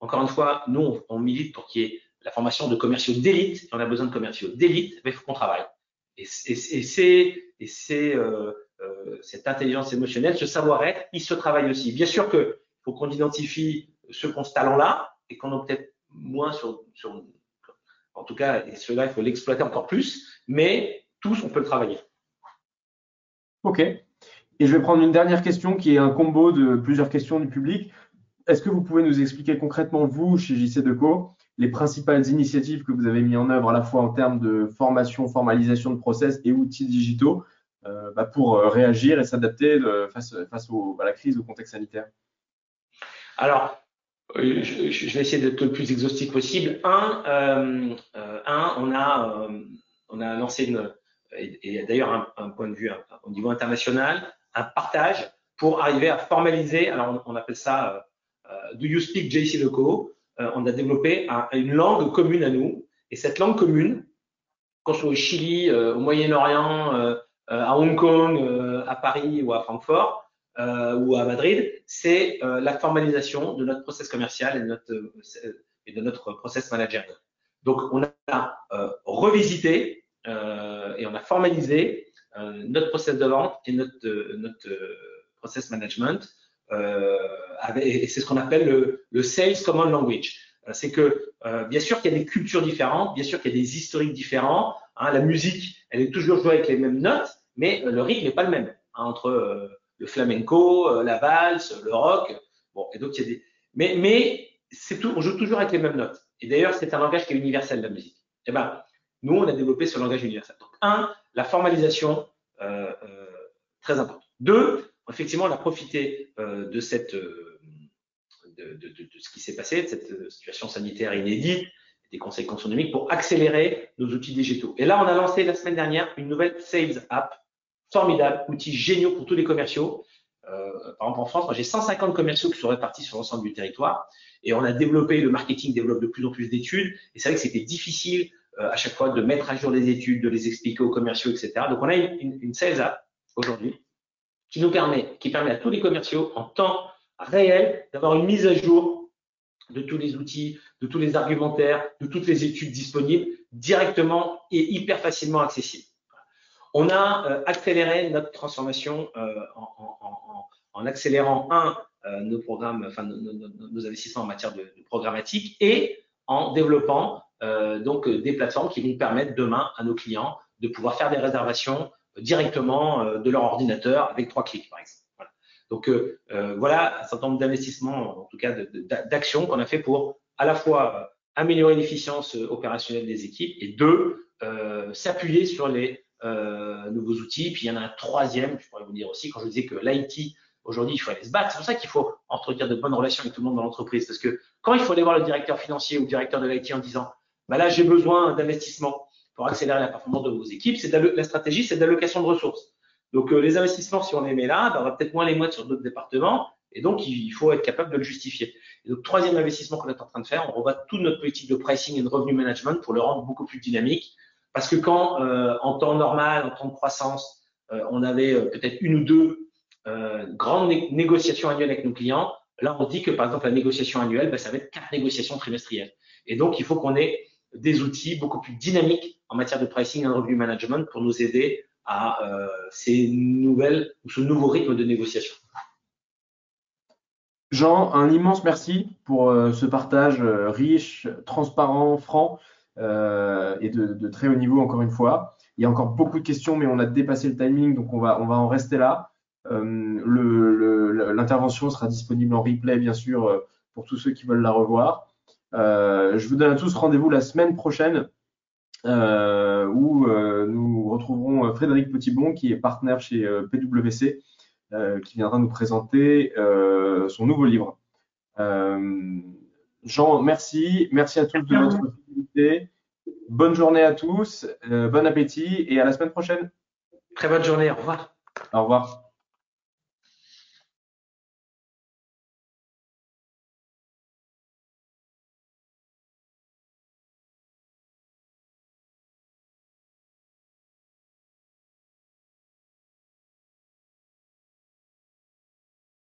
encore une fois, nous, on, milite pour qu'il y ait la formation de commerciaux d'élite. On a besoin de commerciaux d'élite, mais il faut qu'on travaille. Et, c'est euh, euh, cette intelligence émotionnelle, ce savoir-être, il se travaille aussi. Bien sûr qu'il faut qu'on identifie ceux qui ont ce talent-là et qu'on a peut-être moins sur, sur, en tout cas, et cela, il faut l'exploiter encore plus, mais tous, on peut le travailler. Ok. Et je vais prendre une dernière question qui est un combo de plusieurs questions du public. Est-ce que vous pouvez nous expliquer concrètement, vous, chez JC Deco, les principales initiatives que vous avez mis en œuvre à la fois en termes de formation, formalisation de process et outils digitaux euh, bah, pour euh, réagir et s'adapter face, face à la crise, au contexte sanitaire? Alors, euh, je, vais essayer d'être le plus exhaustif possible. Un, un on, a, on a lancé une, et, d'ailleurs un, point de vue au niveau international, un partage pour arriver à formaliser, alors on, appelle ça euh, Do you speak JC Loco euh, On a développé une langue commune à nous, et cette langue commune, qu'on soit au Chili, euh, au Moyen-Orient, à Hong Kong, à Paris ou à Francfort, ou à Madrid, c'est la formalisation de notre process commercial et de notre, process managérial. Donc, on a revisité euh, et on a formalisé euh, notre process de vente et notre, euh, notre process management. Avec, et c'est ce qu'on appelle le, le, Sales Common Language. C'est que bien sûr qu'il y a des cultures différentes, bien sûr qu'il y a des historiques différents. Hein, la musique, elle est toujours jouée avec les mêmes notes, mais le rythme n'est pas le même hein, entre le flamenco, la valse, le rock. Bon, et donc il y a des. Mais, mais c'est tout, on joue toujours avec les mêmes notes. Et d'ailleurs, c'est un langage qui est universel, la musique. Eh ben, nous, on a développé ce langage universel. Donc, un, la formalisation, euh, euh, très importante. Deux, effectivement, on a profité euh, de cette, de, ce qui s'est passé, de cette situation sanitaire inédite, des conséquences économiques pour accélérer nos outils digitaux. Et là, on a lancé la semaine dernière une nouvelle Sales App, formidable, outil géniaux pour tous les commerciaux. Par exemple, en France, j'ai 150 commerciaux qui sont répartis sur l'ensemble du territoire. Et on a développé, le marketing développe de plus en plus d'études. Et c'est vrai que c'était difficile à chaque fois de mettre à jour les études, de les expliquer aux commerciaux, etc. Donc, on a une, une, sales app aujourd'hui qui nous permet, qui permet à tous les commerciaux en temps réel d'avoir une mise à jour de tous les outils, de tous les argumentaires, de toutes les études disponibles directement et hyper facilement accessibles. On a euh, accéléré notre transformation euh, en, accélérant un euh, nos programmes, enfin nos, investissements en matière de, programmatique et en développant euh, donc des plateformes qui vont permettre demain à nos clients de pouvoir faire des réservations directement euh, de leur ordinateur avec trois clics, par exemple. Donc euh, euh, voilà un certain nombre d'investissements, en tout cas d'actions qu'on a fait pour à la fois améliorer l'efficience opérationnelle des équipes et deux, s'appuyer sur les nouveaux outils. Puis il y en a un troisième, je pourrais vous dire aussi, quand je disais que l'IT Aujourd'hui, il faut aller se battre. C'est pour ça qu'il faut entretenir de bonnes relations avec tout le monde dans l'entreprise. Parce que quand il faut aller voir le directeur financier ou le directeur de l'IT en disant, bah là, j'ai besoin d'investissement, pour accélérer la performance de vos équipes, c'est la stratégie, c'est d'allocation de ressources. Donc, euh, les investissements, si on les met là, ben, on va peut-être moins les mettre sur d'autres départements. Et donc, il faut être capable de le justifier. Et donc, troisième investissement qu'on est en train de faire, on revoit toute notre politique de pricing et de revenu management pour le rendre beaucoup plus dynamique. Parce que quand, euh, en temps normal, en temps de croissance, euh, on avait peut-être une ou deux grandes né négociations annuelles avec nos clients, là, on dit que, par exemple, la négociation annuelle, ben, ça va être quatre négociations trimestrielles. Et donc, il faut qu'on ait des outils beaucoup plus dynamiques en matière de pricing et de management pour nous aider à euh, ces nouvelles ou ce nouveau rythme de négociation. Jean, un immense merci pour euh, ce partage euh, riche, transparent, franc et de, de, très haut niveau encore une fois. Il y a encore beaucoup de questions, mais on a dépassé le timing, donc on va, on va en rester là. L'intervention sera disponible en replay, bien sûr, pour tous ceux qui veulent la revoir. Euh, je vous donne à tous rendez-vous la semaine prochaine euh, où euh, nous retrouverons Frédéric Petitbon qui est partenaire chez PwC qui viendra nous présenter son nouveau livre. Jean, merci. Merci à tous de votre fidélité. Bonne journée à tous, bon appétit et à la semaine prochaine. Très bonne journée, au revoir. Au revoir.